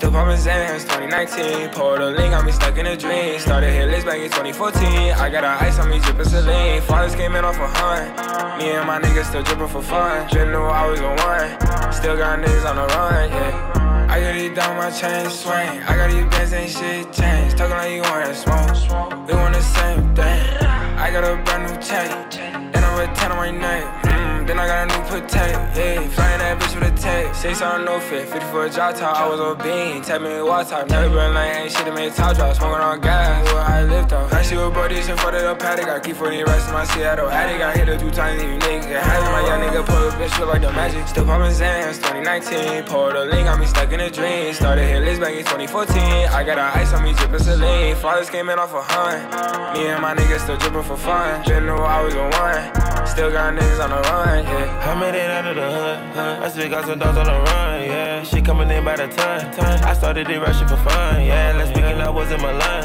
Still poppin' Zans, 2019. Pulled a link, got me stuck in a dream. Started hit list back in 2014. I got a ice on me, drippin' saline. Fathers came in off a hunt. Me and my niggas still drippin' for fun. Didn't know I was the one. Still got niggas on the run, yeah. I got these down my chain swing. I got these bands, ain't shit changed. Talking like you want smoke. We want the same thing. I got a brand new chain. And I'm a 10 on my neck. Mm, then I got a new potato, yeah. Flying that bitch with a tape. Six on no fit, 50 for top. I was on bean, tap me water top. Never been like ain't shit to make top drop. Smoking on gas, where I lift off. I see what buddies in front of the paddock. I keep 40 rest in my Seattle attic. I hit a two times, you niggas. Has my young nigga pull a bitch, feel like the magic. Still poppin' Zans, 2019. Pulled a link, got me stuck in a dream. Started hit list back in 2014. I got a ice on me, drippin' saline. Fathers came in off a hunt. Me and my niggas still drippin' for fun. Didn't know I was the one. Still got niggas on the run, yeah. I made it out of the hood, huh? I got some dogs on the run, yeah. She coming in by the ton. I started it rushing for fun, yeah. Let's speaking, I was in my line.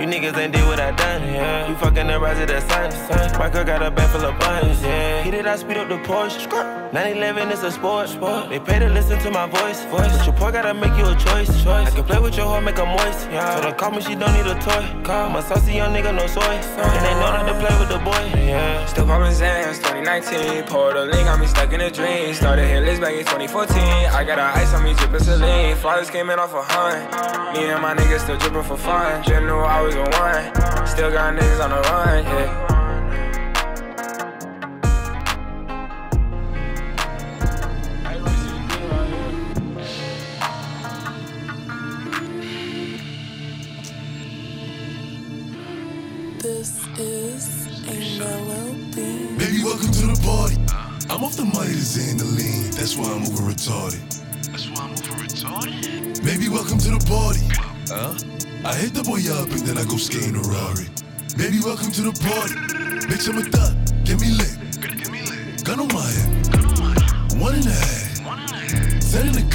You niggas ain't did what I done, yeah. You fucking the rise of the sun. My girl got a bag full of buns, yeah. Hit it, I speed up the Porsche. 911 is a sport. They pay to listen to my voice, voice. But your poor gotta make you a choice, choice. I can play with your heart, make her moist, yeah. So don't call me, she don't need a toy. Call my saucy young nigga, no soy. And they know not to play with the boy, yeah. Still poppin' Zans, 2019. Pulled a link, got me stuck in a dream. Started hit list back in 2014. I got a ice on me, drippin' saline. Fathers came in off a hunt. Me and my niggas still drippin' for fun. Didn't know I was the one. Still got niggas on the run, yeah. This is a melody. Baby, welcome to the party. I'm off the money to Xandaline. That's why I'm over retarded. That's why I'm over retarded. Baby, welcome to the party. Huh? I hit the boy up and then I go skating a Rari. Baby, welcome to the party. Bitch, I'm a thot. Get me lit. Get me lit. Gun on my head. Gun on my head. One and a half. One and a half. Ten in the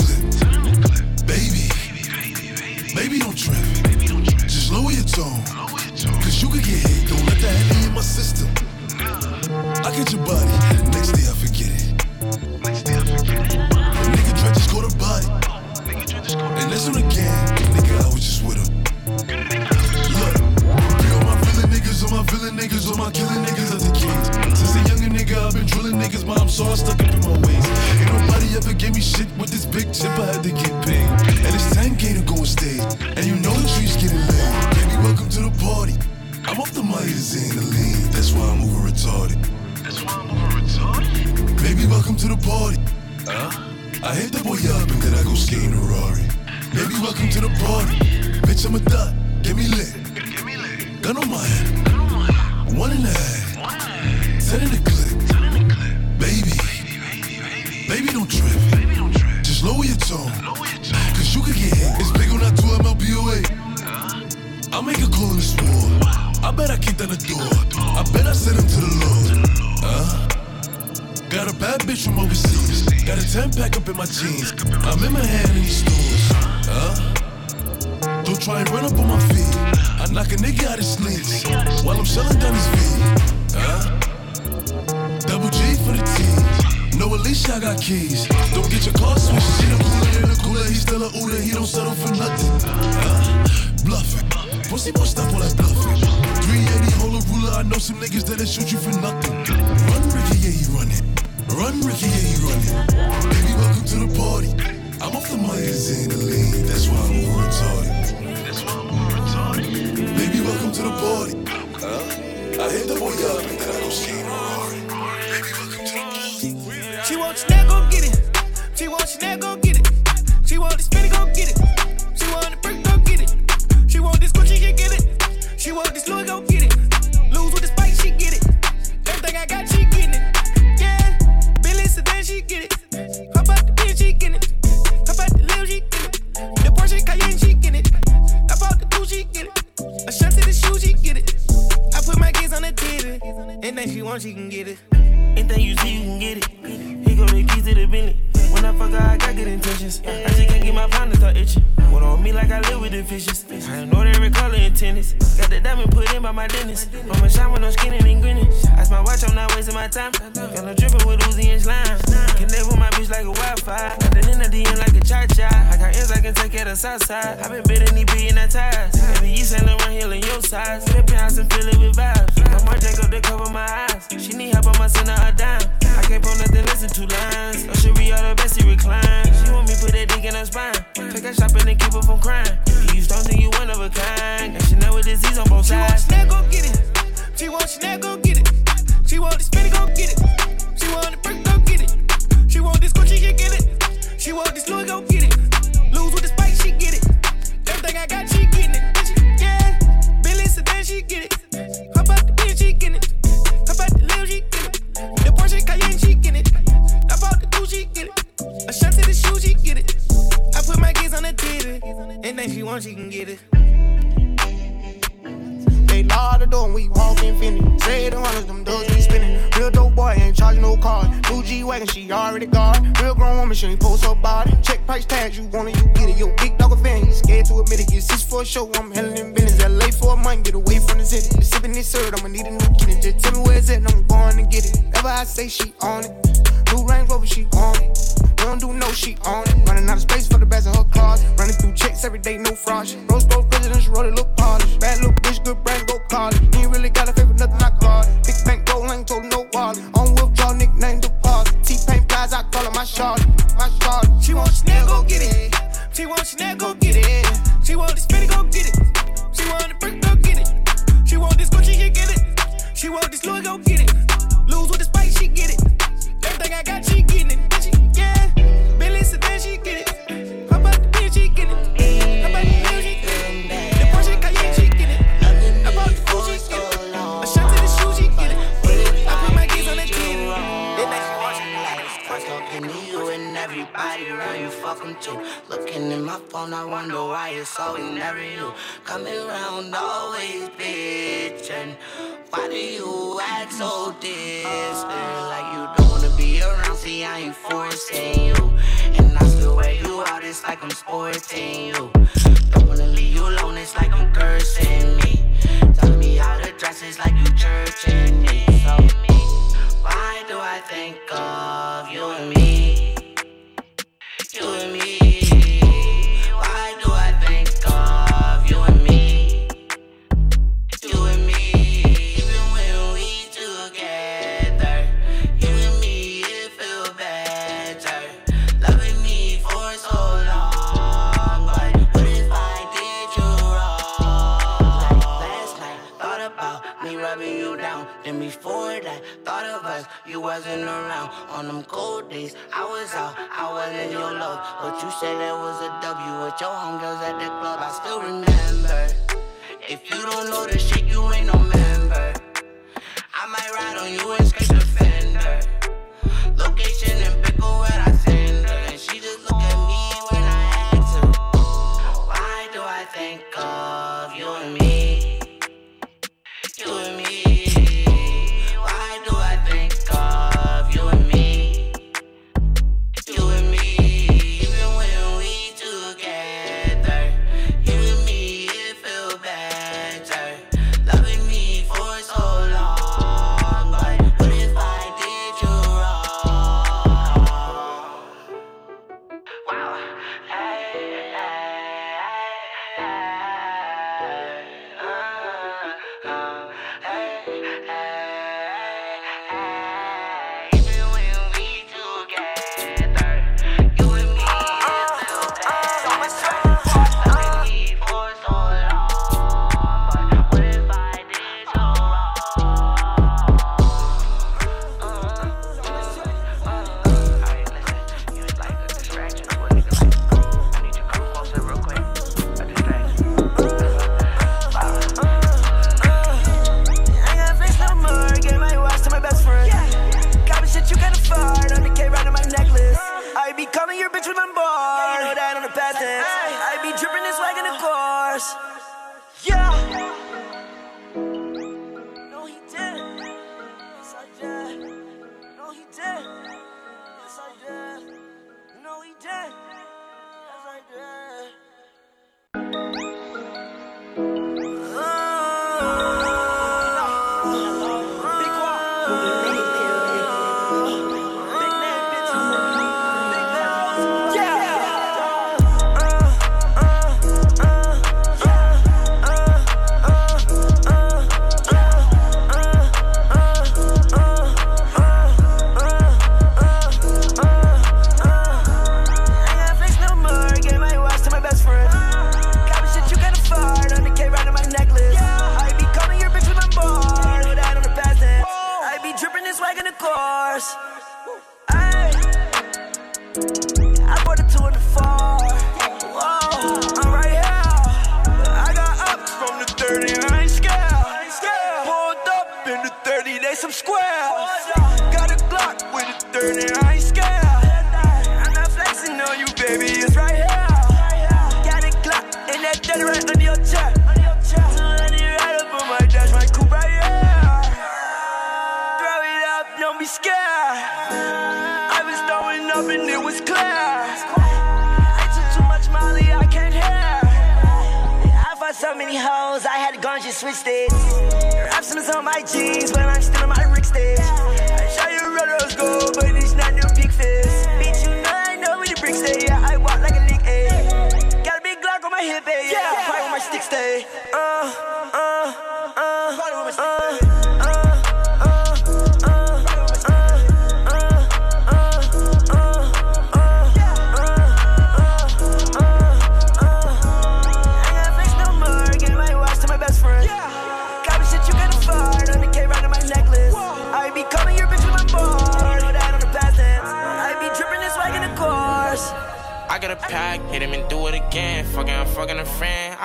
Got a bad bitch from overseas. Got a 10 pack up in my jeans. I'm in my hand in these stores. Huh? Don't try and run up on my feet. I knock a nigga out his sleeves while I'm shelling down his feet. Huh? Double G for the team. No, at least I got keys. Don't get your car switched. See the cooler in the cooler. He's still a Uda. He don't settle for nothing. Huh? Bluffing. Pussy boy, stop all that bluffing. 380 hold a ruler. I know some niggas that'll shoot you for nothing. Run, Ricky, yeah, he running. Run, Ricky, yeah, he running. Baby, welcome to the party. I'm off the Myers and the lean. That's why I'm over retarded. That's why I'm over retarded. Baby, welcome to the party. Huh? I hit the boy up and then I go skating Rari. Baby, welcome to the party. She want Chanel, go get it. She want Chanel, go get it. She want want, she can get it. Anything you see, you can get it. He gon' the keys to the Bentley. When I fuck her, I got good intentions. I just can't get my pound to start itching. What on me like I live with the fishes. I know every color in tennis. Got the diamond put in by my dentist. I'ma shine with no skin and grinning. Ice my watch, I'm not wasting my time. Got no dripping with Uzi and slime. Connect with my bitch like a Wi-Fi. Got the in the DM like a cha-cha. Can take care of south side. I been bidding these ties. Baby, you Saint Laurent Hill in your size. Flip house and fill it with vibes. I'm more Jacob to cover my eyes. She need help, I'ma send her a dime. I can't pull nothing, listen two lines. Oh, no shit, we all the best, he recline. She want me put that dick in her spine. Take her shopping and keep her from crying. You don't think you one of a kind. Got Chanel with disease on both sides. She want. Chanel, go get it. She want Chanel, go get it. She want the spinny, go get it. She can get it. They lock the door and we walk infinity. Say the hundreds, them doors we spinning. Real dope boy ain't charging no car. Blue wagon, she already it. Real grown woman, she ain't post her body. Check price tags, you want it, you get it. Yo, big dog a fan, he scared to admit it. Get six for a show, I'm handling in business. LA for a month, get away from the city. Sipping this syrup, I'ma need a new kitty. Just tell me where it's at, and I'm going to get it. Ever I say she on it. Blue Range Rover, she on it. We don't do no she on it. Running out of space for the best of her cars. Running through checks every day, no fraud. Rose gold presidential, roll it, look polished. Bad little bitch, good brain, go college. Ain't really got a favor, nothing I got. Big bank roll, ain't told no wallet. On withdraw, nickname deposit. T-Pain prize, I call her my shot. My shot. She want Chanel, go get it. She want Chanel, go get it. She want the spinny, go get it. She want the brick, Why do you act so distant? Like you don't wanna be around, see I ain't forcing you. And I still wear you out, it's like I'm sporting you. You said that was a W with your homegirls at the club. I still remember. If you don't know the shit,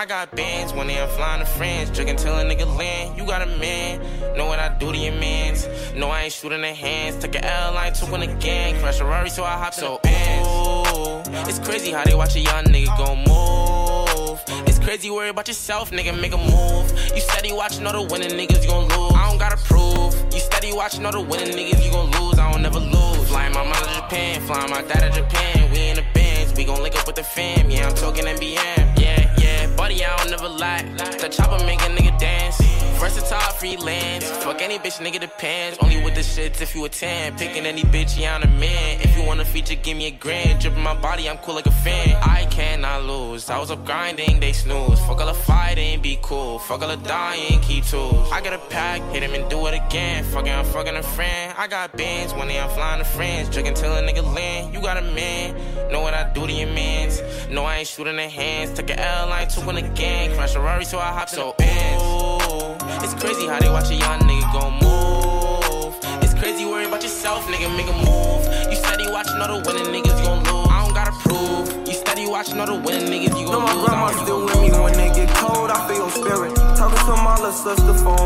got bands when they I'm flying to friends. Drinking till a nigga land. You got a man, know what I do to your mans. No, I ain't shooting their hands. Took an airline, took one again. Crash a Rari, so I hop so ooh. It's crazy how they watch a young nigga go move. It's crazy, worry about yourself, nigga, make a move. You steady watching all the winning niggas, you gon' lose. I don't gotta prove. You steady watching all the winning niggas, you gon' lose. I don't never lose. Flying my mother to Japan, flying my dad to Japan. We in the bands, we gon' link up with the fam, yeah, I'm talking NBM. Yeah, yeah, buddy, I don't never lie. The chopper make a nigga dance. Versatile freelance. Fuck any bitch, nigga depends. Only with the shits if you a 10. Picking any bitch, yeah, I'm a man. If you want a feature, give me a grand. Dripping my body, I'm cool like a fan. I cannot lose. I was up grinding, they snooze. Fuck all the fighting, be cool. Fuck all the dying, keep tools. I got a pack, hit him and do it again. Fucking, I'm fucking a friend. I got bands when they I'm flying to friends. Drinking till a nigga land. You got a man. Know what I do to your mans. No, I ain't shooting the hands. Took an airline, took one again. Crash a Rari, so I hopped so in the. It's crazy how they watch a young nigga go move. It's crazy worry about yourself, nigga, make a move. You steady watching all the winning niggas, you gon' lose. I don't gotta prove. You steady watching all the winning niggas, you gon' lose. No, my grandma still with me when it get cold. I feel spirit. Talking to my little sister, phone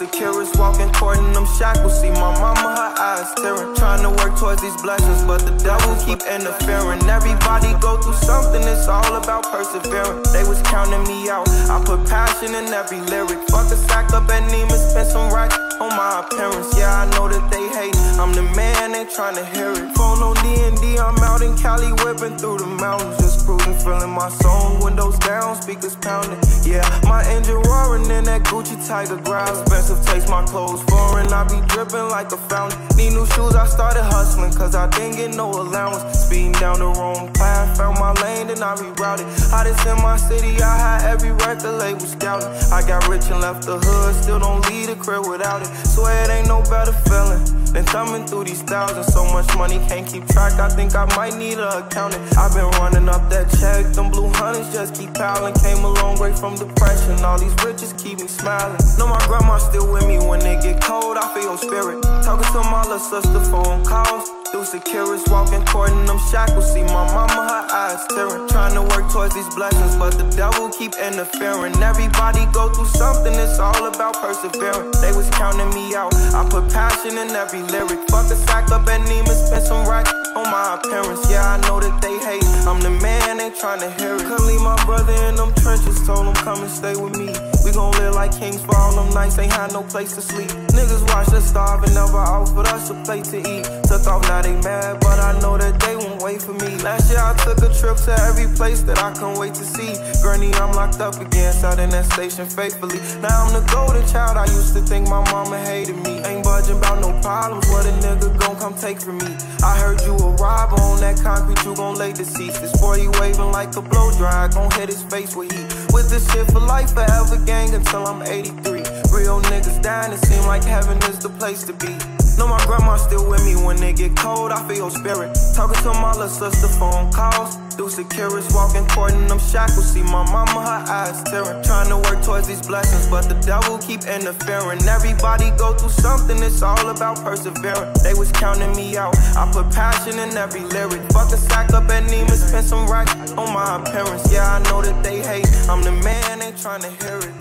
securities, walking, courting them shackles. See my mama, her eyes tearing. Trying to work towards these blessings, but the devil keep interfering. Everybody go through something, it's all about persevering. They was counting me out. I put passion in every lyric. Fuck a sack up at Neiman, spend some racks on my appearance. Yeah, I know that they hate. I'm the man, they trying to hear it. Phone on D&D, I'm out in Cali, whipping through the mountains. Just cruising, feeling my song. Windows down, speakers pounding. Yeah, my engine roaring in that Gucci Tiger growls expensive taste, my clothes foreign. I be dripping like a fountain. Need new shoes, I started hustling, cause I didn't get no allowance. Speeding down the wrong path, found my lane, and I rerouted. Hottest in my city, I had every record label scouting. I got rich and left the hood, still don't leave the crib without it. Swear it ain't no better feeling than thumbing through these thousands. So much money, can't keep track. I think I might need a accountant. I've been running up that check, them blue hunters just keep piling. Came a long way from depression, all these riches keep me smiling. Know my grandma still with me when it get cold. I feel your spirit. Talking to my little sister, phone calls. Through securities, walking, courting them shackles. See my mama, her eyes tearing. Trying to work towards these blessings, but the devil keep interfering. Everybody go through something, it's all about persevering. They was counting me out. I put passion in every lyric. Fuck a sack up at Neiman, spend some racks on my appearance. Yeah, I know that they hate. I'm the man, they trying to hear it. Come leave my brother in them trenches, told him come and stay with me. We gon' live like kings for all them nights, ain't had no place to sleep. Niggas watch us starve and never offered us a plate to eat. Took off, now they mad, but I know that they won't wait for me. Last year I took a trip to every place that I can't wait to see. Gurney, I'm locked up again, sat in that station faithfully. Now I'm the golden child, I used to think my mama hated me. Ain't budging about no problems, what a nigga gon' come take from me. I heard you a robber on that concrete, you gon' lay deceased. This boy, he waving like a blow dry, gon' hit his face with heat. With this shit for life, forever gang until I'm 83. Real niggas dying, it seem like heaven is the place to be. Know my grandma still with me when it get cold, I feel your spirit. Talking to my little sister, phone calls. Through securities, walking, courting them shackles. See my mama, her eyes tearing. Trying to work towards these blessings, but the devil keep interfering. Everybody go through something, it's all about persevering. They was counting me out. I put passion in every lyric. Fuck a sack up at Neiman, spend some racks on my appearance. Yeah, I know that they hate. I'm the man, ain't trying to hear it.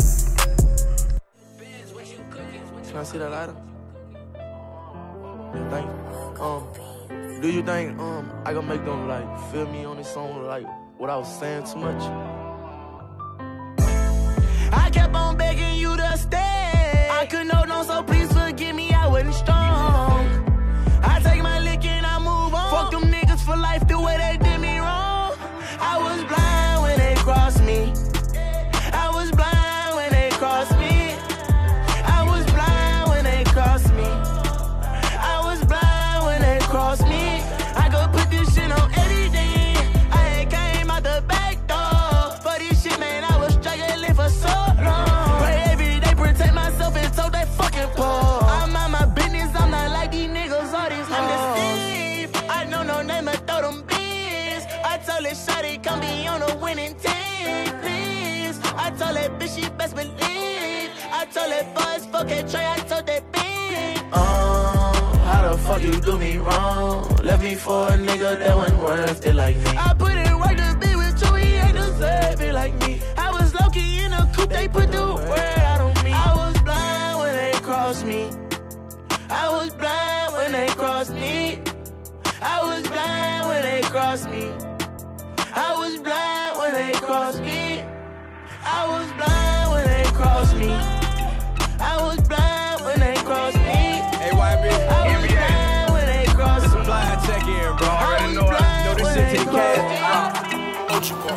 Can I see that lighter? Think, um, do you think, um, I gonna make them like feel me on this song, like what I was saying too much? I kept on begging you to stay. I could know best believe. I told that boys fucking Trey, I told that beat. Uh, how the fuck you do me wrong? Left me for a nigga that wasn't worth it like me. I put it right to be with you, he ain't deserve it like me. I was low key in a coupe, they put the word out on me. I was blind when they crossed me. I was blind when they crossed me. I was blind when they crossed me. I was blind when they crossed me. I was blind when they crossed me. I was blind when they crossed me. Hey, YB, I was blind when they crossed me. Blind check in, bro. Already know, I know this shit take cash.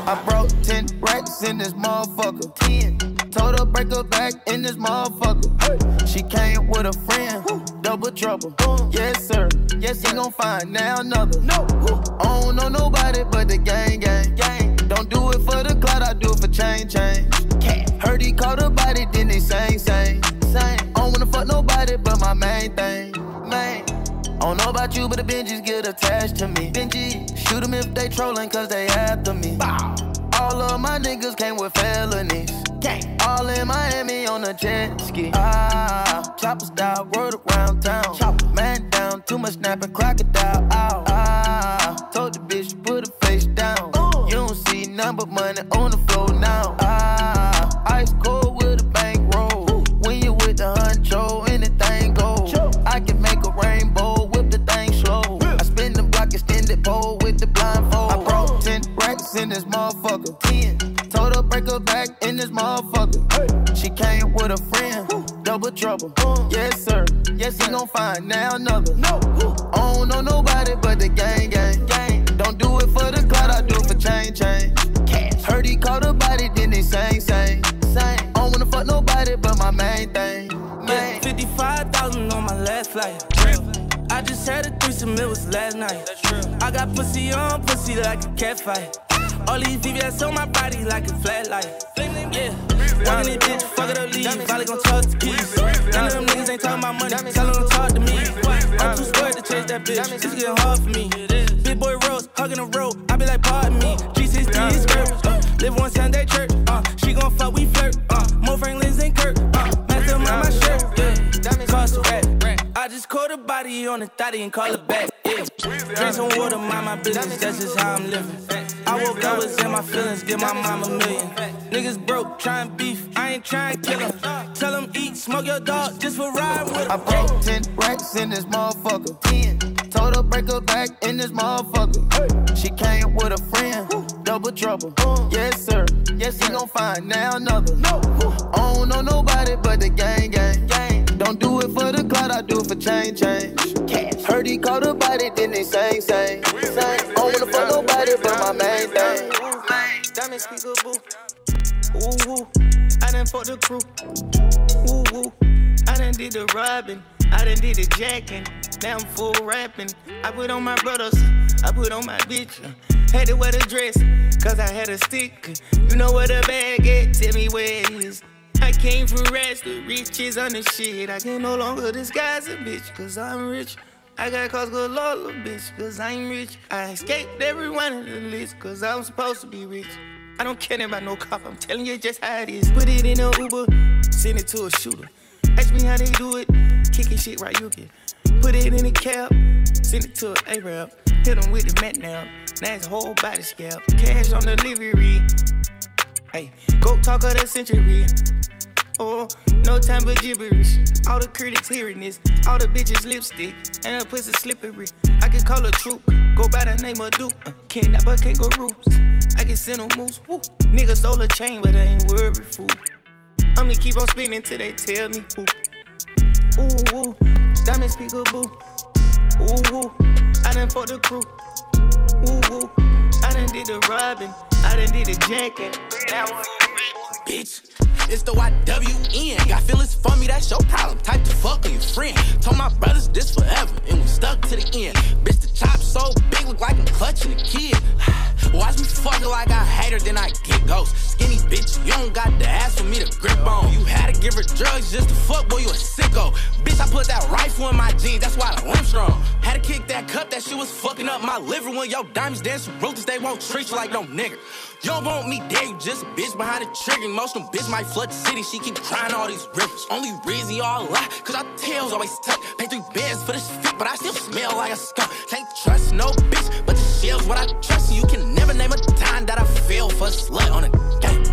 I brought 10 racks in this motherfucker. 10. Told her break her back in this motherfucker. She came with a friend. Double trouble. Yes, sir. Yes, he gon' find now another. No. I don't know nobody but the gang, gang. gang. Don't do it for the clout, I do it for chain, chain. Heard he caught a body, then they sang, sang. Sang. I don't wanna fuck nobody but my main thing. Man. I don't know about you, but the Benjis get attached to me. Benji, shoot them if they trolling, cause they after me. All of my niggas came with felonies. Gang. All in Miami on a jet ski. Ah, chopper style, word around town. Chopper. Man down, too much snapping, crocodile out. Money on the floor now. Ah, ice cold with a bankroll. When you with the honcho, anything goes. I can make a rainbow, whip the thing slow. I spin the block, extended pole with the blindfold. I brought 10 racks in this motherfucker. 10. Told her break her back in this motherfucker. She came with a friend. Double trouble. Yes, sir. Yes, he gon' find now another. No. I don't know nobody but the gang, gang, gang. Don't do it for the clout, I do it for chain, chain. On my. I just had a threesome, it was last night. I got pussy on pussy like a cat fight. All these VVS on my body like a flat light. Yeah, walking this bitch, fuck it up, leave. Probably gon' talk to keys. None of them niggas ain't talking about money, tell them to talk to me. I'm too scared to chase that bitch, it's getting hard for me. Big boy Rose, hugging the road, I be like, pardon me. G16 skirt, uh, live one Sunday church, uh, she gon' fuck, we flirt, uh, on the thotty and call it back, yeah. Drink some water, mind my business, that's just how I'm living. I woke up, was in my feelings, give my mom a million. Niggas broke, trying beef, I ain't trying kill him. Tell him eat, smoke your dog, just for riding with I broke 10 racks in this motherfucker. 10. Told her break her back in this motherfucker. She came with a friend. Double trouble. Yes, sir. Yes, he gon' find now another. No. I don't know nobody but the gang, gang, gang. Don't do it for the clout, I do it for chain, chain. Heard he caught a body, then they sang, sang, sang. Don't wanna fuck nobody but my main thing. Diamond speaker boo. Ooh woo. I done fucked the crew. Ooh woo. I done did the robbing. I done did the jacking. Now I'm full rapping. I put on my brothers. I put on my bitch. Uh. Had to wear the dress. Cause I had a stick. You know where the bag at? Tell me where it is. I came from rats, the riches on the shit. I can no longer disguise a bitch, cause I'm rich. I got cause galore, bitch, cause I'm rich. I escaped every one of the list, cause I'm supposed to be rich. I don't care about no cop, I'm telling you just how it is. Put it in a Uber, send it to a shooter. Ask me how they do it, kicking shit right, you can. Put it in a cab, send it to an Arab. Hit him with the mat now, now whole body scalp. Cash on delivery. Hey, go talk of the century. No time for gibberish. All the critics hearing this, all the bitches lipstick, and her pussy slippery. I can call a troop, go by the name of Duke. Uh, kidnapper kangaroos. I can send them moose. Woo. Nigga stole a chain, but I ain't worried, fool. I'ma keep on spinning till they tell me who. Ooh, ooh, speaker boo. Ooh, ooh, I done fought the crew. Ooh, ooh, I done did the robbing. I done did the jacking. Now bitch. It's the YWN. Got feelings for me, that's your problem. Type to fuck on your friend. Told my brothers this forever, and we stuck to the end. Bitch, the chop so big, look like I'm clutching a kid. Watch me fuck like I hate her, then I get ghost. Skinny bitch, you don't got the ass for me to grip on. You had to give her drugs just to fuck, boy, you a sicko. Bitch, I put that rifle in my jeans, that's why limb strong. Had to kick that cup, that shit was fucking up my liver. When your diamonds dance ruthless, they won't treat you like no nigga. You don't want me dead, you just a bitch behind the trigger. Emotional bitch might flood the city, she keep crying all these rivers. Only reason y'all lie, cause our tails always tuck. Pay three bands for this fit, but I still smell like a skunk. Can't trust no bitch, but the shell's what I trust. You can never name a time that I feel for slut on a game.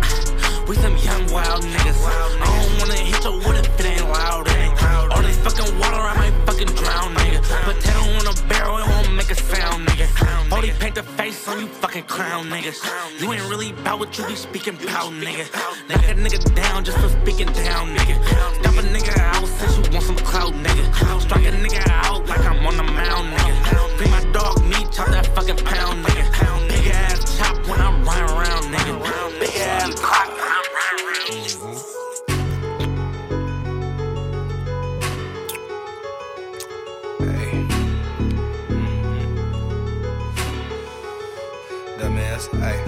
We some young wild niggas. I don't wanna hit wood if it ain't loud. It ain't loud. All this fucking water, I might fucking drown, nigga. Potato on a barrel, it won't make a sound, nigga. Only paint the face on you fucking clown, niggas. You ain't really bout what you be speaking bout, nigga. Knock a nigga down just for speaking down, nigga. Stop a nigga out since you want some clout, nigga. Strike a nigga out like I'm on the mound, nigga. Free my dog chop that fucking pound, nigga. Big ass chop when I'm riding around, nigga. Big ass clock when I'm riding around. Dumbass, ay.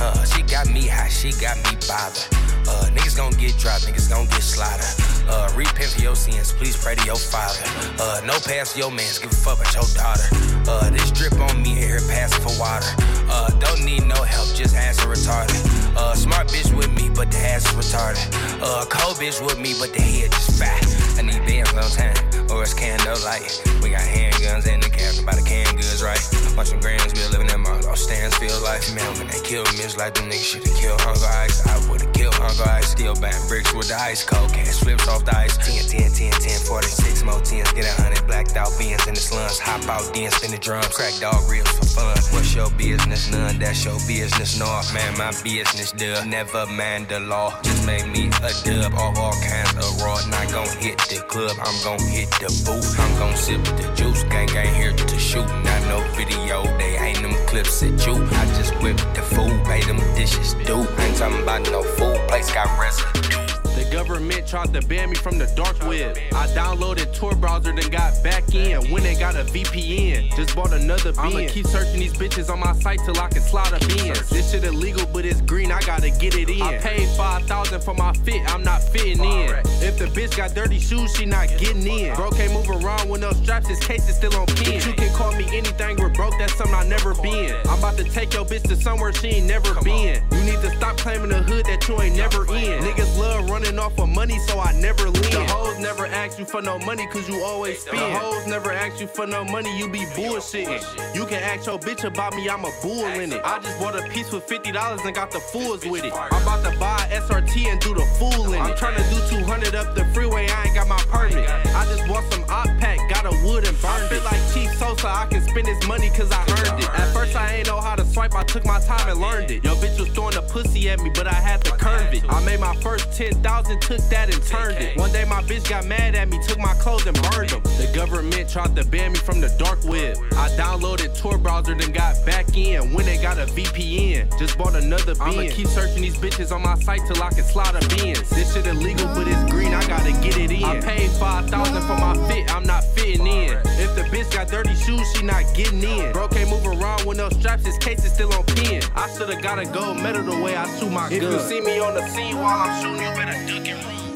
Uh, she got me high, she got me bothered. Uh, niggas gon' get dropped, niggas gon' get slaughtered. Uh, repent for your sins, please pray to your father. Uh, no pass your mans, give a fuck about your daughter. Uh, this drip on me, here passing for water. Uh, don't need no help, just ass are retarded. Uh, smart bitch with me, but the ass is retarded. Uh, cold bitch with me, but the head just fat. I need bands no time, or it's candle light. We got handguns in the cabin, by the canned goods, right? Watch some grands, we living in my all stands, feel like man, when they kill me, it's like them niggas should've killed Hunger Ice. I would've killed Hunger Ice, still buying bricks with the ice cold, cash flips off the ice. 10, 10, 10, 10, 46 more 10s, get a hundred blacked out beans in the slums, hop out, then spin the drums, crack dog reels for fun. What's your business? None, that's your business, no. Man, my business, duh. Never mind the law, just made me a dub, all, all kinds of raw. Not gon' hit the club, I'm gon' hit the booth. I'm gon' sip the juice, gang gang here to shoot. Not no video, they ain't them clips at you. I just whip the food, pay them dishes due. Ain't talking about no food, place got residue. Government tried to ban me from the dark web. I downloaded Tor browser, then got back in. When they got a VPN, just bought another bin. I'ma keep searching these bitches on my site till I can slide a bins. This shit illegal, but it's green, I gotta get it in. I paid 5000 for my fit, I'm not fitting in. If the bitch got dirty shoes, she not getting in. Bro can't move around with no straps, his case is still on pin. You can call me anything, we're broke, that's something I never been. I'm about to take your bitch to somewhere she ain't never been. You need to stop claiming the hood that you ain't never in. Niggas love running off of money, so I never lean. The hoes never ask you for no money, cause you always spend. The hoes never ask you for no money, you be bullshitting. You can ask your bitch about me, I'm a bull in it. I just bought a piece for $50 and got the fools with it. I'm about to buy SRT and do the fool in it. I'm trying to do 200 up the freeway, I ain't got my permit. I just bought some op pack, got a wood and burned I feel like Chief Sosa, I can spend this money cause I earned it. At first I ain't know how to swipe, I took my time and learned it. Yo bitch was throwing a pussy at me, but I had to curve it. I made my first 10,000, took that and turned it. One day my bitch got mad at me, took my clothes and burned them. The government tried to ban me from the dark web. I downloaded Tor browser, then got back in. When they got a VPN, just bought another bin. I'ma keep searching these bitches on my site till I can slide a bins. This shit illegal, but it's green, I gotta get it in. I paid 5000 for my fit, I'm not fitting in. If the bitch got dirty shoes, she not getting in. Bro can't move around with no straps, his case is still on pin. I shoulda got a gold medal the way I shoot my gun. If you see me on the scene while I'm shooting, you better duck and run.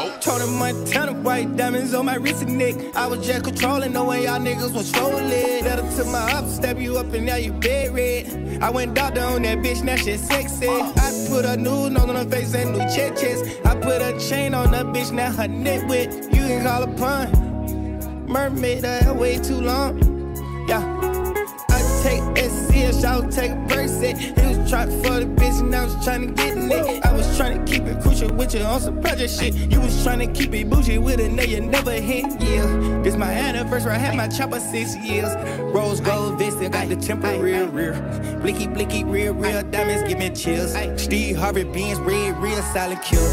Oh. Told him Montana white diamonds on my wrist and neck. I was just controlling the way y'all niggas was strolling. Better to my up, step you up and now you bed red. I went doctor on that bitch, now shit sexy. Uh. I put a nude on her face and new check chest. I put a chain on that bitch, now her neck wet. You can call a pun. Mermaid, that way too long. Yeah. I take SCS, y'all take a. He was trying for the bitch and I was trying to get in it. Trying to keep it crucial with you on some project shit. You was trying to keep it bougie with a nigga you never hit. Yeah, this my anniversary. I had my chopper six years. Rose gold vest and got the temper real real. Blicky blicky real real diamonds give me chills. Steve Harvey beans red real solid kill.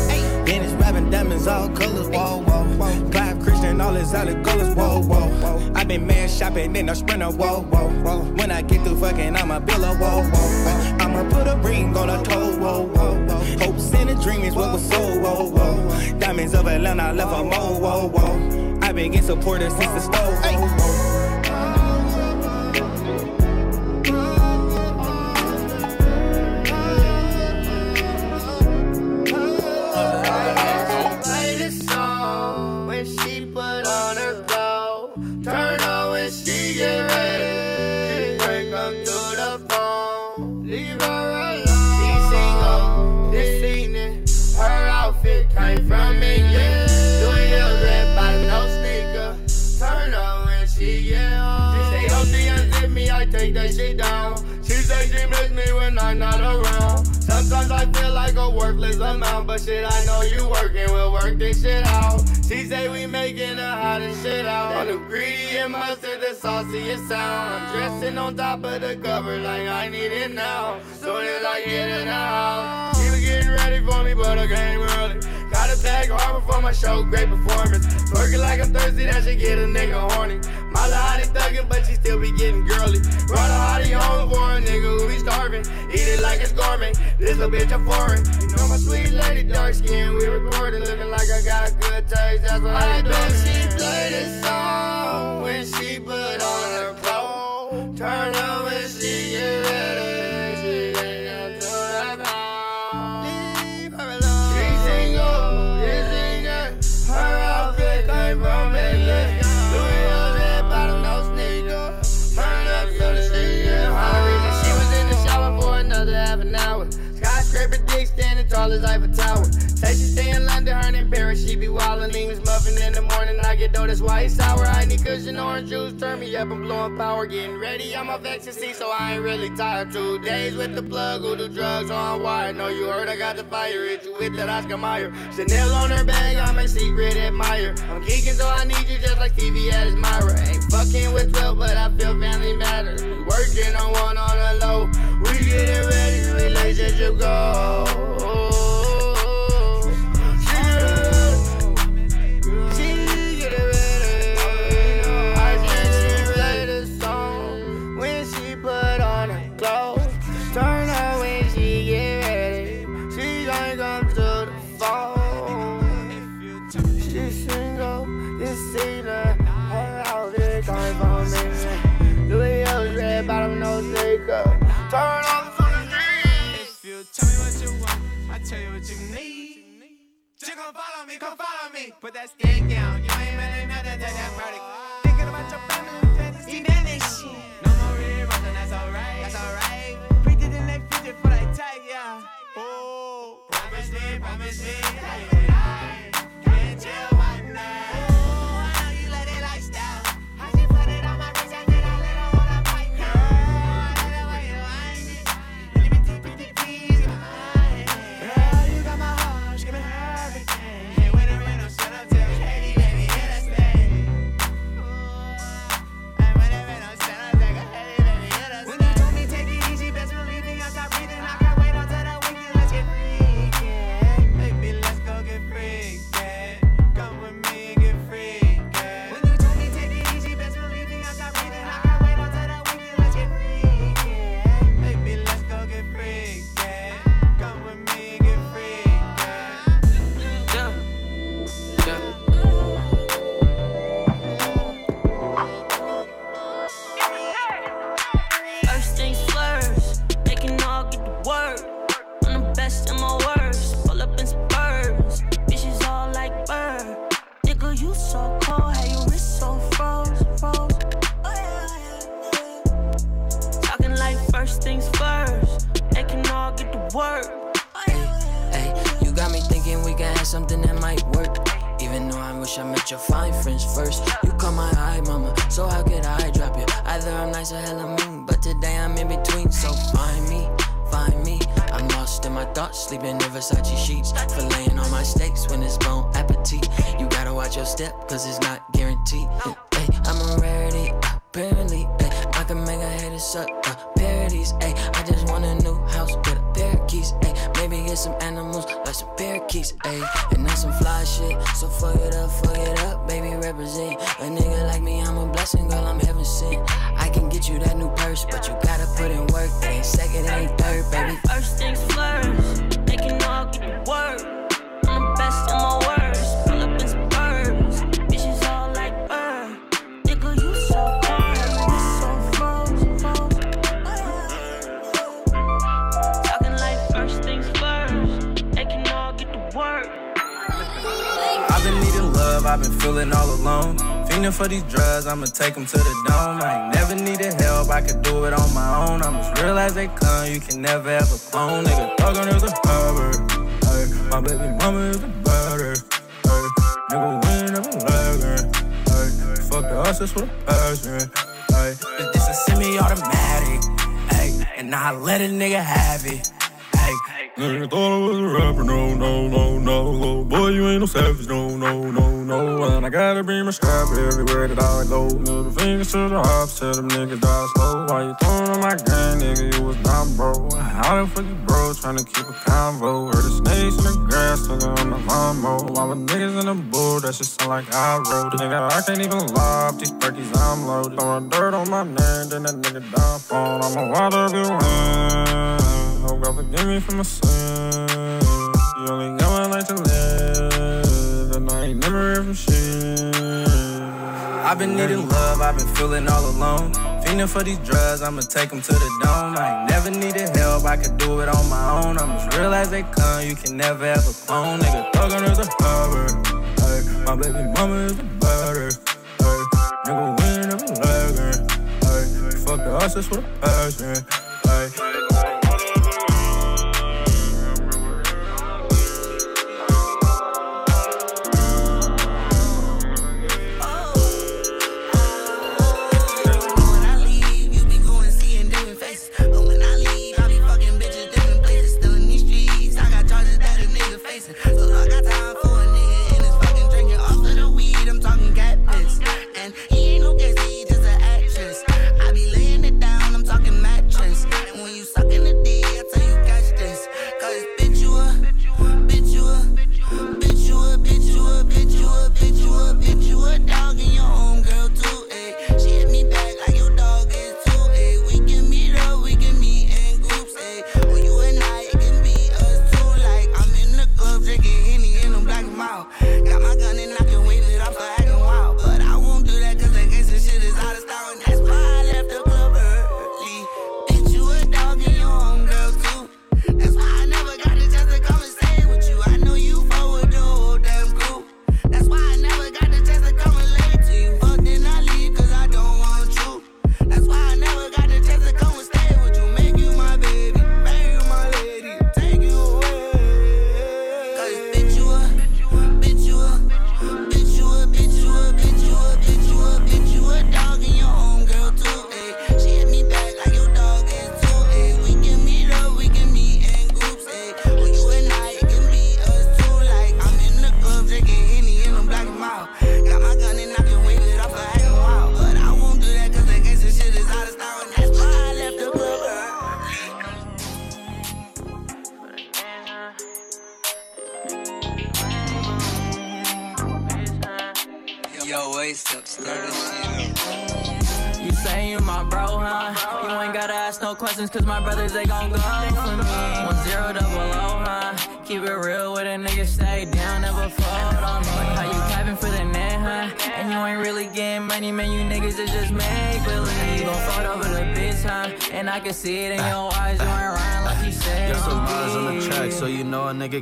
Dennis rapping diamonds all colors whoa, whoa, wall. Clive Christian all his other colors, whoa, whoa, whoa. I been man shopping in a sprinter, whoa, whoa, whoa. When I get through fucking, build a whoa, whoa, whoa. I'ma put a ring on a toe, whoa, whoa, whoa. Hopes and a dream is what was so, whoa, whoa. Diamonds of Atlanta, left a mo, whoa, whoa. I been getting supported since the stove, hey. Play I feel like a worthless amount, but shit, I know you working, we'll work this shit out. She say we making the hottest shit out. On the greedy and mustard, the sauciest sound. I'm dressing on top of the cover like I need it now. Soon as I get the house, getting ready for me, but I came early. Got a bag hard before my show, great performance. Twerking like I'm thirsty, that should get a nigga horny. My hottie thuggin', but she still be getting girly. Brought a hottie home for a nigga who be starving. Eat it like it's gourmet. This a bitch a foreign. You know my sweet lady, dark skin. We recording, looking like I got good taste. That's what I, bet she play this song when she put on her clothes. Turn up tall as Eiffel Tower. Say she stay in London, her in Paris, she be wildin'. Leaves muffin in the morning, I get dough, that's why it's sour. I need cushion, orange juice, turn me up, I'm blowing power. Getting ready, I'm off ecstasy, so I ain't really tired. Two days with the plug, who do drugs on wire. Know you heard I got the fire, hit you with that Oscar Mayer. Chanel on her bag, I'm a secret admirer. I'm geeking, so I need you just like Stevie at Myra. Ain't fucking with 12, but I feel family matters. We working on one on the low. We getting ready, relationship go. Me. Put have something that might work. Even though I wish I met your fine friends first. You caught my eye, mama, so how could I drop you? Either I'm nice or hella mean, but today I'm in between. So find me, find me. I'm lost in my thoughts, sleeping in Versace sheets. Filleting on my steaks when it's bone appetit. You gotta watch your step, cause it's not guaranteed. Hey, I'm a rarity, apparently. I can make a hater suck uh, parodies. Hey, I just want a me get some animals, like some parakeets, ayy. And that's some fly shit, so fuck it up, fuck it up, baby, represent. A nigga like me, I'm a blessing, girl, I'm heaven sent. I can get you that new purse, but you gotta put in work. That ain't second, ain't third, baby. First things first, they can all get work. I'm the best I've been feeling all alone. Fiending for these drugs, I'ma take them to the dome. I ain't never needed help, I could do it on my own. I'm as real as they come, you can never ever clone. Nigga, thuggin' is a Herbert. Ay, my baby mama is a butter. Ay, nigga, we ain't never lagging. Ay, fuck the us, it's with a passion. Ay, this, this a semi-automatic. Ay, and I let a nigga have it. Ay, Nigga thought I was a rapper, no, no, no, no. Boy, you ain't no savage, no, no, no, no. And I gotta bring my strap everywhere that I go. Middle fingers to the ops, tell them niggas die slow. Why you throwing on my gang, nigga? You was not bro. How the fuck you bro? Tryna keep a convo. Heard the snakes in the grass, took on the lawnmower. While the niggas in the bull, that shit sound like I wrote it. Nigga, I can't even lie, these perkies I'm loaded. Throwing dirt on my name, then that nigga die phone. I'm a wild up your. Oh God, forgive me for my sins. You only got one life to live, and I ain't never heard from shit. I've been needing love, I've been feeling all alone. Fiending for these drugs, I'ma take them to the dome. I ain't never needed help, I could do it on my own. I'm as real as they come, you can never ever clone. Nigga, thuggin' is a Herbert. Ay, my baby mama is a butter. Ay, nigga, we ain't never lagging. Ay, fuck the us, it's with a passion. Ay,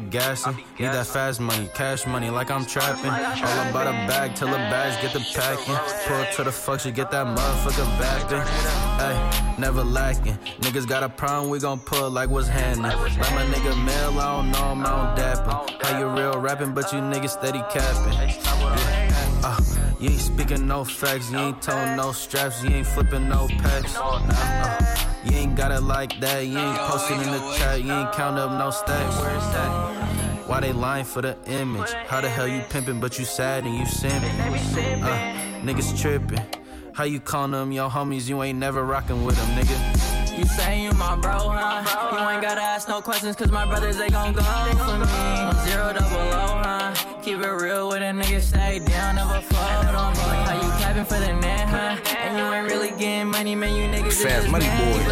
gassing. Need that fast money, cash money, like I'm trapping. All about a bag till the bags get the packing. Pull up to the fuck, you get that motherfucker back then. Ay, never lacking. Niggas got a problem, we gon' pull like what's happening. Like my nigga Mel, I don't know him, I don't dapping. How you real rapping, but you niggas steady capping. Uh, you ain't speaking no facts, you ain't towing no straps, you ain't flipping no packs. Nah, uh, you ain't got it like that, you ain't posting in the chat, you ain't count up no stacks. Where's that? Why they lying for the image? How the hell you pimping, but you sad and you simping? Uh, niggas tripping. How you calling them your homies? You ain't never rocking with them, nigga. You say you my bro, huh? You ain't gotta ask no questions, cause my brothers, they gon' go for me. One zero double O? Keep it real with a nigga, stay down, never fold on me. How you for the net, huh? And you ain't really getting money, man. You niggas is Fast just money boys.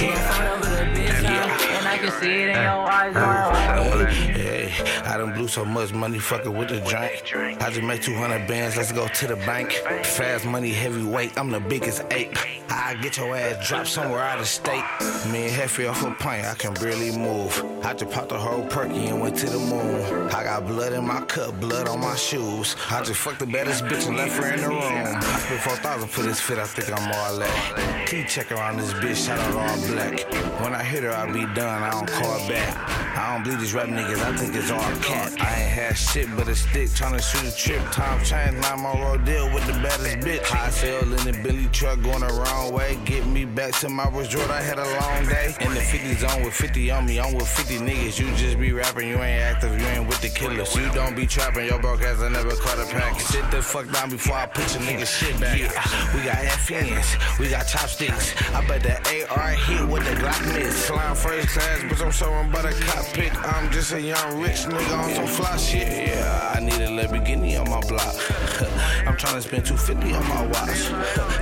Yeah. phone over the bitch, huh? And I can see it in your eyes. Hey, I done blew so much money fucking with the drink. I just made 200 bands, let's go to the bank. Fast money, heavyweight, I'm the biggest ape. I get your ass dropped somewhere out of state. Me and Heffy off a pint, I can barely move. I just popped the whole perky and went to the moon. I got blood in my cup, blood on my shoes. I just fucked the baddest bitch and left her in the room. I spent 4,000 for this fit, I think I'm all that. Key check around this bitch, shout out all black. When I hit her, I be done, I don't call back. I don't believe these rap niggas, I think it's all cat. I ain't had shit but a stick, tryna shoot a trip. Time change, now I'm road deal with the baddest bitch. High sale in the Billy truck going the wrong way. Get me back to my resort, I had a long day. In the 50 zone with 50 on me, I'm with 50 niggas. You just be rapping, you ain't active, you ain't with the killers. You don't be trapping, your broke ass, I never caught a pack. Sit the fuck down before I put your nigga shit back. Yeah, we got FNs, we got chopsticks. I bet the AR hit with the Glock miss. Flying first class, but I'm so I'm by the cockpit. I'm just a young rich nigga on some fly shit. Yeah, I need a Lamborghini on my block. I'm tryna spend 250 on my watch.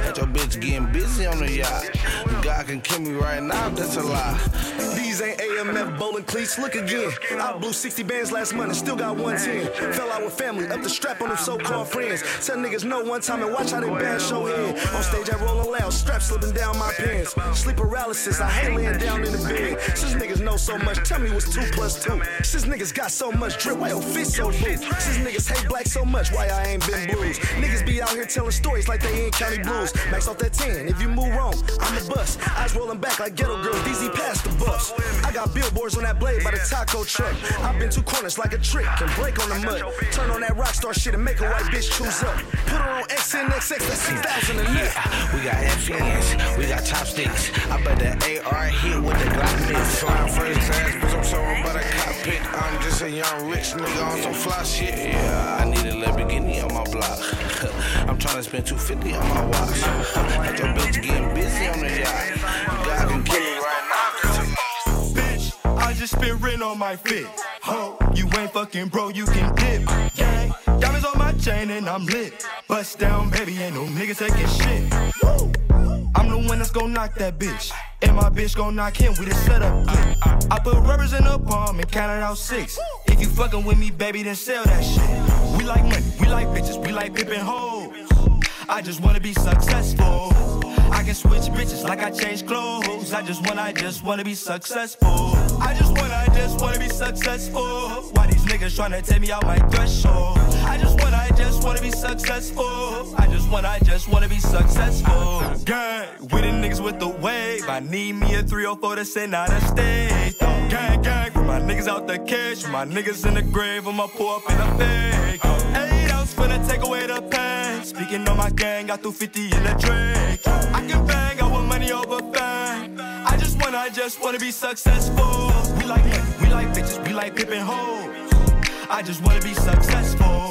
Had your bitch getting busy on the yacht. God can kill me right now, that's a lie. These ain't AMF bowling cleats. Look again. I blew 60 bands last month and still got 110. Fell out with family, up the strap on them so-called friends. Tell niggas no one time and watch how they band show in. On stage I rollin' loud, strap slipping down my pants. Sleep paralysis, I hate laying down in the bed. Since niggas know so much, tell me what's two plus two. Since niggas got so much drip, why your fit so blue? Since niggas hate black so much, why I ain't been blues? Niggas be out here telling stories like they ain't county blues. Max off that 10, if you move wrong, I'm the bus. Eyes rolling back like ghetto girls, DZ past the bus. I got billboards on that blade by the taco truck. I've been two corners like a trick and break on the mud. Turn on that rock star shit and make a white bitch choose up. Put her on XNXX, that's 6,000 a net. We got FNs, we got chopsticks. I bet the AR hit with the Glock miss. Flying first class, but I'm showing by the cockpit. Uh. I'm just a young rich nigga on some fly shit. Yeah, I need a Lamborghini on my block. I'm tryna spend 250 on my watch. Had your bitch getting busy on the yacht. God can kill me right now. Bitch, I just spent rent on my fit. Ho, you ain't fucking bro, you can dip. Gang, diamonds on my chain and I'm lit. Bust down, baby, ain't no niggas taking shit. Woo. I'm the one that's gon' knock that bitch. And my bitch gon' knock him with a setup. clip. I put rubbers in the palm and counted out six. If you fucking with me, baby, then sell that shit. We like money, we like bitches, we like pimpin' hoes. I just wanna be successful. Can switch bitches like I change clothes. I just wanna, I just wanna be successful. I just wanna, I just wanna be successful. Why these niggas tryna take me out my threshold? I just wanna, I just wanna be successful. I just wanna, I just wanna be successful. Gang, with the niggas with the wave. I need me a 304 to send out a stage. Gang, gang, for my niggas out the cash. For my niggas in the grave, I'ma pour up in a fake. Eight ounce finna take away the pain. Speaking on my gang, got through 50 in the Drake. I can bang, I want money over fame. I just wanna, I just wanna be successful. We like money, we like bitches, we like pimpin' hoes. I just wanna be successful.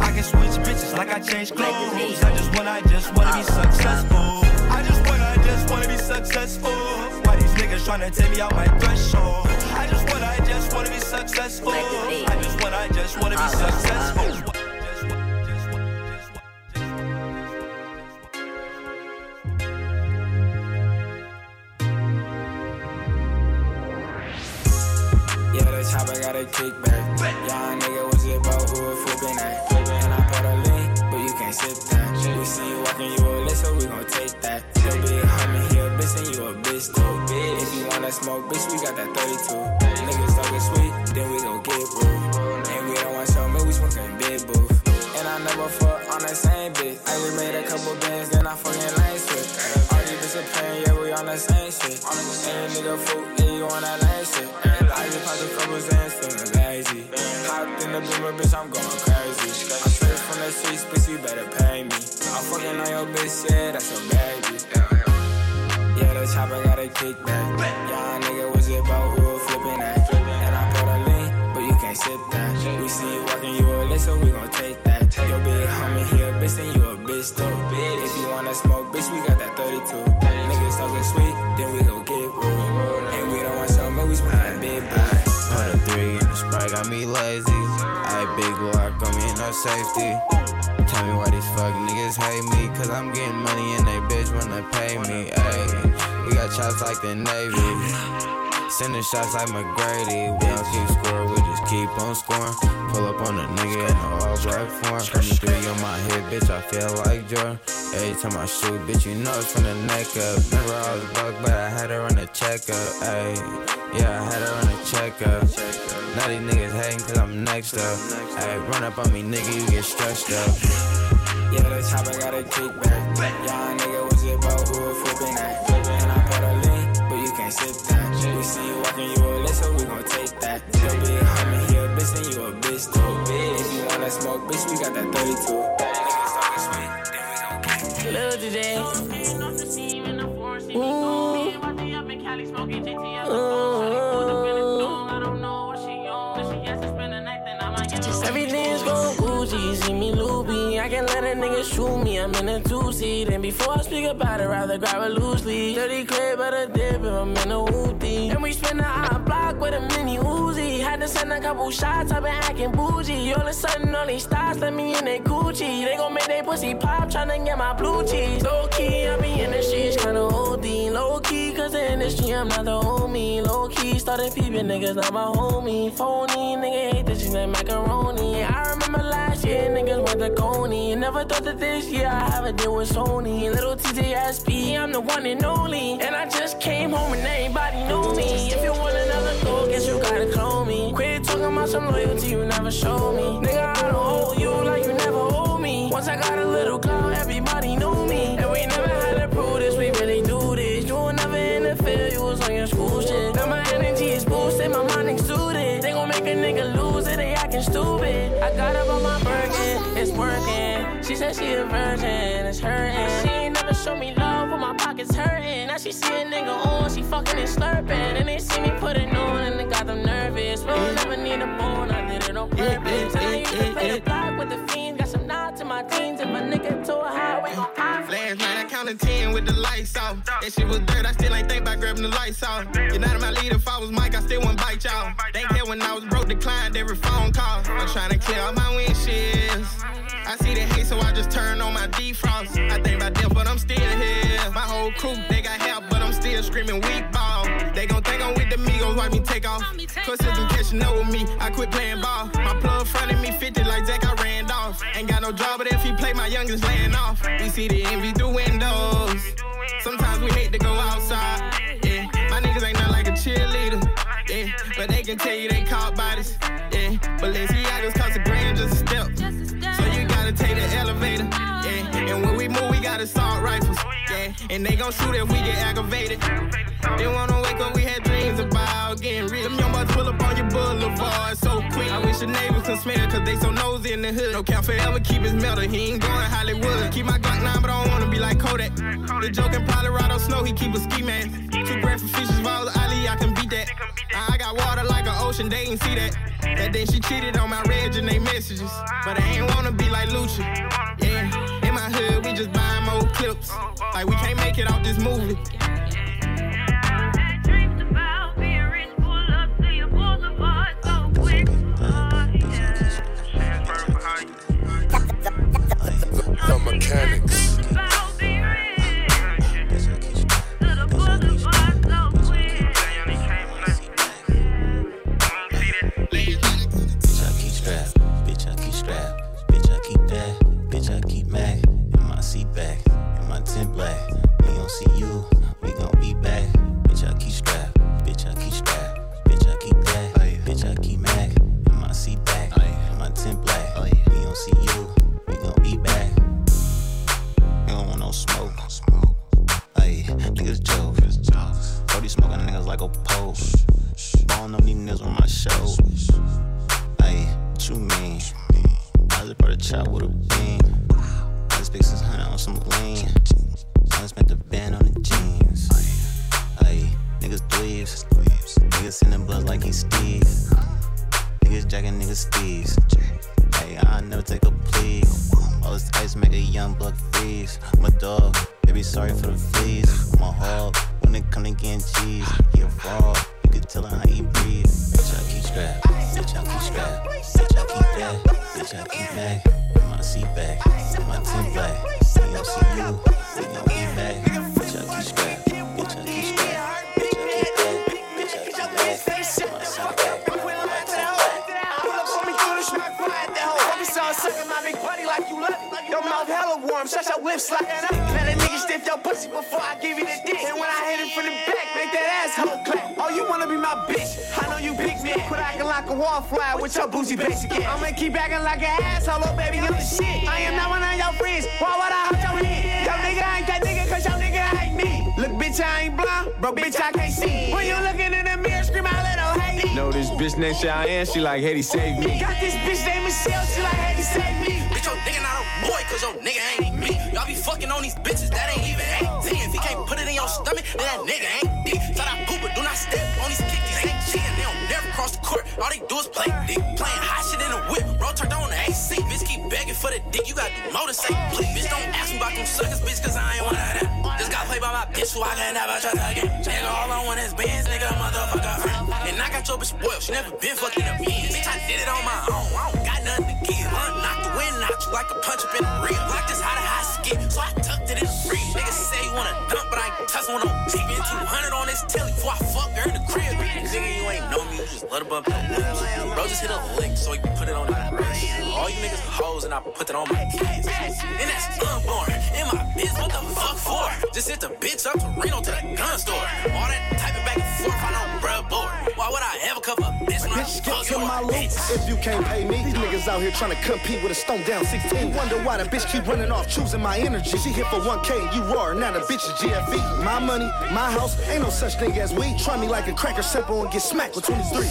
I can switch bitches like I change clothes. I just wanna, I just wanna be successful. I just wanna, I just wanna be successful. Why these niggas tryna take me out my threshold? I just wanna, I just wanna be successful. I just wanna, I just wanna be successful. Chopper got a kickback. Young nigga was it about who was flipping that. And I bought a lean, but you can't sip that. We see you walking, you a lit, so we gon' take that. Your big homie, he a bitch, and you a bitch too. If you wanna smoke, bitch, we got that 32. Kickback. Young nigga was it about was flipping that. And I put a lean, but you can't sip that. We see you walking, you a lit, so we gon' take that. Your big homie, he a bitch, and you a bitch too. If you wanna smoke, bitch, we got that 32. Niggas talking sweet, then we gon' get rude. And we don't want some, we smoking big boy. Put a three in the sprite, got me lazy. I big Glock, got me no safety. Tell me why these fuck niggas hate me, cause I'm getting money and they bitch wanna pay me. Ayy, got chops like the Navy. Sending shots like McGrady. We don't keep score, we just keep on scoring. Pull up on a nigga in a all black form. 23 on my head, bitch, I feel like Jordan. Every time I shoot, bitch, you know it's from the neck up. Remember I was broke, but I had her on the checkup. Ayy, yeah, I had her on the checkup. Now these niggas hating cause I'm next up. Ayy, run up on me, nigga, you get stressed up. Yeah, the chopper got a kickback. Young nigga See you a lit, so we gon' take that. Yo, big homie, he a bitch, and you a bitch too. If you wanna smoke, bitch, we got that 32. Niggas talking sweet, then we gon' Lil today. Everything's going Gucci, see me loopy. I can let a nigga shoot me, I'm in a seat. And before I speak about it, rather grab it loosely. Dirty clip, but a dip if I'm in a hoopty. And we spin the hot block with a mini Uzi. Had to send a couple shots, I've been acting bougie. All of a sudden, all these stars let me in they Gucci. They gon' make they pussy pop, tryna get my blue cheese. Low key, I be in the streets, kinda OD. Low key, cause the industry, I'm not the homie. Low key, started peeping niggas, not my homie. Phony, nigga hate this like macaroni. I remember last year, niggas went to Coney. Never thought that this year I have a deal with Sony. Little TJSP, I'm the one and only. And I just came home and everybody knew me. If you want another go, guess you gotta clone me. Quit talking about some loyalty you never showed me. Nigga, I don't owe you like you never owe me. Once I got a little clout, everybody knew She a virgin, it's hurting. She ain't never show me love when my pockets hurting. Now she see a nigga on, she fucking and slurping. And they see me put it on and it got them nervous. We'll never need a bone, I did it on eh, eh, purpose. And I used to eh, play the block with the fiends, got some nods to my teens. If night 10 with the lights off. That shit was dirt, I still ain't think about grabbing the lights off. You're not my leader, if I was Mike, I still wouldn't bite y'all. They care when I was broke, declined every phone call. I'm trying to clear all my windshields. I see the hate, so I just turn on my defrost. I think about them, but I'm still here. My whole crew, they got help, but I'm still screaming weak ball. They gon' think I'm Migos, watch me take off. Cause they can catching up with me, I quit playing ball. My plug fronted me 50 like Zach, I ran off. Ain't got no job, but if he play, my youngest laying off. We see the envy through windows. Sometimes we hate to go outside. Yeah, my niggas ain't nothing like a cheerleader. Yeah, but they can tell you they caught bodies. Yeah, but Balenciagas cost a grand just a step. So you gotta take the elevator. Yeah, and when we move, we got assault rifles. Yeah, and they gon' shoot if we get aggravated. They wanna wake up, we had dreams about getting rich. Them young bucks pull up on your boulevard so quick. I wish the neighbors could smell, cause they so nosy in the hood. No count forever, keep his metal. He ain't going Hollywood. Keep my Glock 9, but I don't wanna be like Kodak. The joke in Colorado snow, he keep a ski mask. Two for fishes, balls, Ali, I can beat that. I got water like an ocean, they ain't see that. That day she cheated on my reg and they messages. But I ain't wanna be like Lucha. Yeah, in my hood, we just buying more clips. Like we can't make it out this movie. The mechanics. Like a wallflower with your boozy basic ass. I'ma keep acting like an asshole, oh baby, I'm the shit. I am not one of your friends. Why would I hurt your head? Your nigga ain't that nigga, cause your nigga hate me. Look, bitch, I ain't blind, bro, bitch, I can't see. When you looking in the mirror, scream out little hate. Know this bitch named Cheyenne, she like, Haiti, save me. Got this bitch named Michelle, she like, hey, save me. Bitch, your nigga not a boy, cause your nigga ain't me. Y'all be fucking on these bitches that ain't even 18. If he can't put it in your stomach, then that nigga ain't deep. Thought I poop, but do not step on these kickies. Ain't cheating, they don't All they do is play dick. Playing hot shit in the whip, roll turned on the AC. Bitch, keep begging for the dick, you gotta do more than say please. Bitch, don't ask me about them suckers, bitch, cause I ain't one of them. Just got played by my bitch, who I can never trust again. Nigga, all I want is bands, nigga, motherfucker. And I got your bitch spoiled, she never been fucking a beans. Bitch, I did it on my own, I don't got nothing to give. Unlock the wind, knock you like a punch up in the rib. Like this how the high skip, so I tucked it in the free. Niggas say you wanna dump, but I ain't one on TV. 200 on this telly before I fuck her in the crib. Nigga, you ain't know just let bump your lips. Bro, just hit a lick so you can put it on that wrist. All you niggas hoes and I put that on my kids. And that's unborn. In my biz, what the fuck for? Just hit the bitch up to Reno to the gun store. All that typing back and forth, I. Why would I ever cover a bitch when I Bitch, get to my bitch? if you can't pay me. These niggas out here trying to compete with a stone down 16. Wonder why the bitch keep running off, choosing my energy. She hit for 1K, you roar, now the bitch is GFE. My money, my house, ain't no such thing as we. Try me like a cracker simple and get smacked with 23.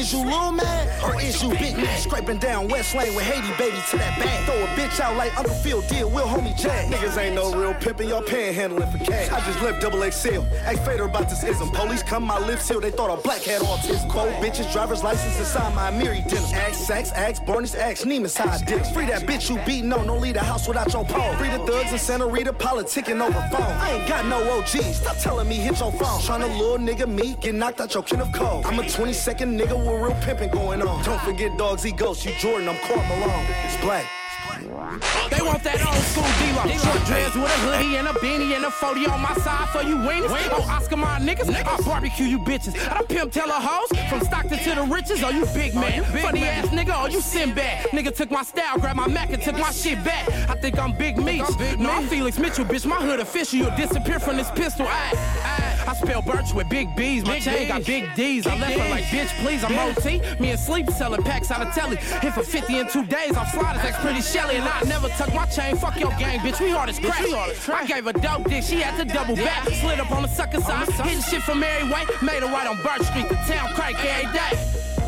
Is you little mad or is you big mad? Scraping down West Lane with Haiti baby to that bag. Throw a bitch out like Uncle Phil did, Will homie Jag. Niggas ain't no real pimpin', y'all panhandling for cash. I just left double XL. Ask Fader about this ism. Police come my lips here, they thought a black had autism. Four bitches, driver's license inside my Miri denim. Ask Saks, ask Barnes, ask Neiman's how it. Free that bitch you beatin' no, don't leave the house without your pole. Free the thugs in Santa Rita, politicking over phone. I ain't got no OGs, stop telling me hit your phone. Tryna little nigga me, get knocked out your kin of cold. I'm a 22nd nigga with real pimpin' going on. Don't forget dogs eat ghosts, you Jordan, I'm Karl Malone. It's black. They want that old school D-Lo. Short dreads with a hoodie and a beanie and a 40 on my side for you wieners. Oh, Oscar my niggas, I barbecue you bitches. I done pimp tell a hoes from Stockton to the riches. Oh, you big man. Funny ass nigga, oh, you Sinbad. Nigga took my style, grabbed my Mac and took my shit back. I think I'm Big Meech. No, I'm Felix Mitchell, bitch. My hood official. You'll disappear from this pistol. I, I, I spell Birch with big B's. My chain got big D's. I left her like, bitch, please, I'm OT. Me and Sleep selling packs out of telly. Hit for 50 in two days. I'm sliders, that's pretty And I never tuck my chain. Fuck your gang, bitch. We hard as crack. I gave her dope dick. She had to double back. Slid up on the sucker side. Hitting shit from Mary Way. Made her right on Birch Street. The town crank every day.